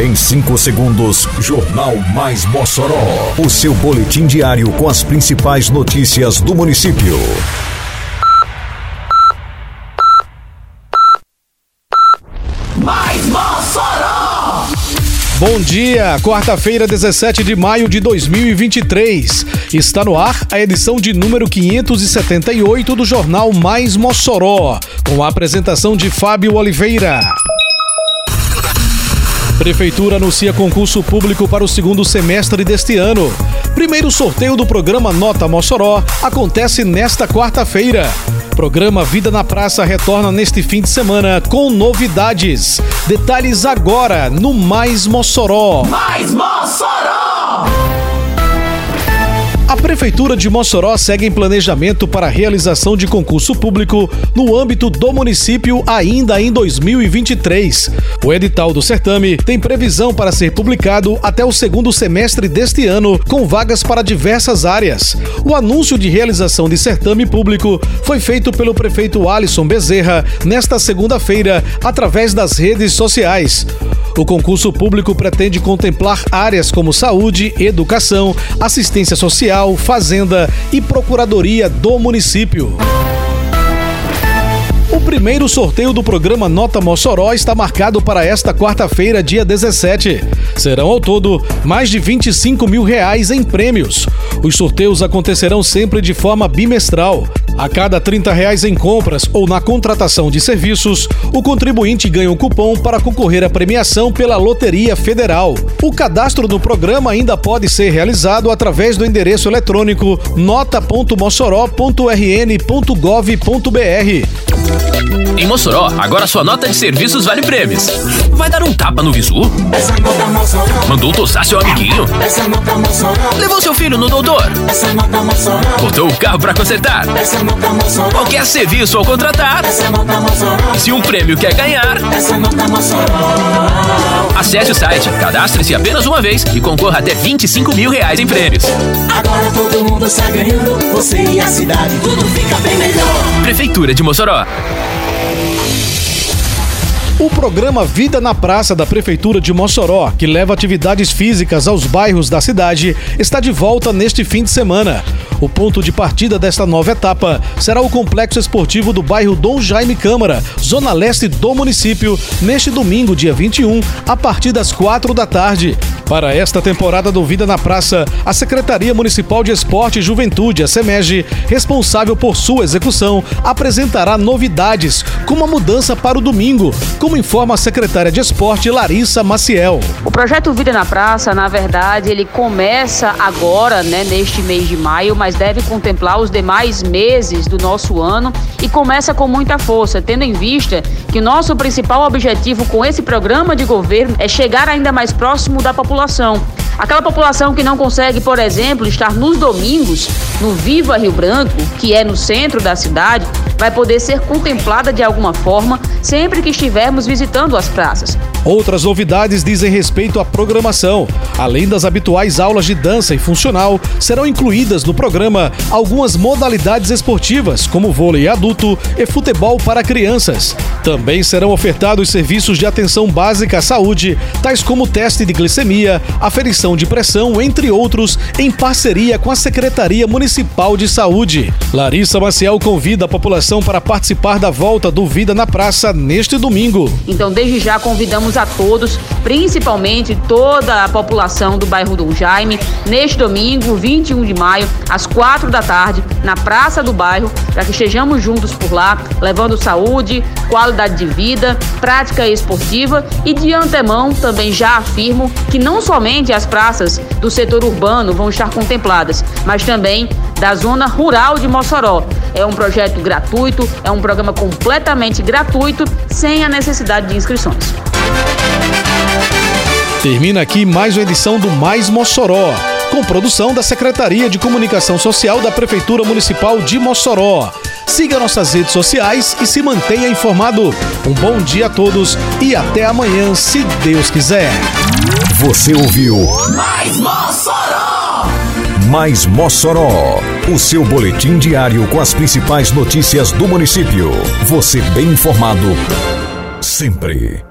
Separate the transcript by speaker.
Speaker 1: Em 5 segundos, Jornal Mais Mossoró. O seu boletim diário com as principais notícias do município.
Speaker 2: Mais Mossoró!
Speaker 3: Bom dia, quarta-feira, 17 de maio de 2023. Está no ar a edição de número 578 do Jornal Mais Mossoró, com a apresentação de Fábio Oliveira. Prefeitura anuncia concurso público para o segundo semestre deste ano. Primeiro sorteio do programa Nota Mossoró acontece nesta quarta-feira. Programa Vida na Praça retorna neste fim de semana com novidades. Detalhes agora no Mais Mossoró.
Speaker 2: Mais
Speaker 3: A Prefeitura de Mossoró segue em planejamento para a realização de concurso público no âmbito do município ainda em 2023. O edital do certame tem previsão para ser publicado até o segundo semestre deste ano, com vagas para diversas áreas. O anúncio de realização de certame público foi feito pelo prefeito Alisson Bezerra nesta segunda-feira, através das redes sociais. O concurso público pretende contemplar áreas como saúde, educação, assistência social, fazenda e procuradoria do município. O primeiro sorteio do programa Nota Mossoró está marcado para esta quarta-feira, dia 17. Serão ao todo mais de 25 mil reais em prêmios. Os sorteios acontecerão sempre de forma bimestral. A cada 30 reais em compras ou na contratação de serviços, o contribuinte ganha um cupom para concorrer à premiação pela Loteria Federal. O cadastro no programa ainda pode ser realizado através do endereço eletrônico nota.mossoró.rn.gov.br.
Speaker 4: Em Mossoró, agora sua nota de serviços vale prêmios. Vai dar um tapa no visu? Mandou tossar seu amiguinho?
Speaker 2: Mossoró,
Speaker 4: Levou seu filho no doutor?
Speaker 2: Mossoró,
Speaker 4: Botou o carro pra consertar?
Speaker 2: Mossoró,
Speaker 4: Qualquer serviço ao contratar? se um prêmio quer ganhar? Acesse o site, cadastre-se apenas uma vez e concorra até 25 mil reais em prêmios.
Speaker 2: Agora todo mundo está ganhando, você e a cidade, tudo fica bem melhor.
Speaker 4: Prefeitura de Mossoró.
Speaker 3: O programa Vida na Praça da Prefeitura de Mossoró, que leva atividades físicas aos bairros da cidade, está de volta neste fim de semana. O ponto de partida desta nova etapa será o Complexo Esportivo do bairro Dom Jaime Câmara, zona leste do município, neste domingo, dia 21, a partir das 4 da tarde. Para esta temporada do Vida na Praça, a Secretaria Municipal de Esporte e Juventude, a SEMEG, responsável por sua execução, apresentará novidades, como a mudança para o domingo, como informa a secretária de Esporte, Larissa Maciel.
Speaker 5: O projeto Vida na Praça, na verdade, ele começa agora, né, neste mês de maio, mas deve contemplar os demais meses do nosso ano e começa com muita força, tendo em vista que o nosso principal objetivo com esse programa de governo é chegar ainda mais próximo da população população. Aquela população que não consegue, por exemplo, estar nos domingos no Viva Rio Branco, que é no centro da cidade, vai poder ser contemplada de alguma forma sempre que estivermos visitando as praças.
Speaker 3: Outras novidades dizem respeito à programação. Além das habituais aulas de dança e funcional, serão incluídas no programa algumas modalidades esportivas, como vôlei adulto e futebol para crianças. Também serão ofertados serviços de atenção básica à saúde, tais como teste de glicemia, aferição de pressão, entre outros, em parceria com a Secretaria Municipal de Saúde. Larissa Maciel convida a população para participar da volta do Vida na Praça neste domingo.
Speaker 5: Então, desde já convidamos a todos, principalmente toda a população do bairro Dom Jaime, neste domingo, 21 de maio, às 4 da tarde, na Praça do Bairro, para que estejamos juntos por lá, levando saúde, qualidade de vida, prática esportiva e de antemão também já afirmo que não somente as praças do setor urbano vão estar contempladas, mas também da zona rural de Mossoró. É um projeto gratuito, é um programa completamente gratuito, sem a necessidade de inscrições.
Speaker 3: Termina aqui mais uma edição do Mais Mossoró, com produção da Secretaria de Comunicação Social da Prefeitura Municipal de Mossoró. Siga nossas redes sociais e se mantenha informado. Um bom dia a todos e até amanhã, se Deus quiser.
Speaker 1: Você ouviu
Speaker 2: Mais Mossoró!
Speaker 1: Mais Mossoró, o seu boletim diário com as principais notícias do município. Você bem informado sempre.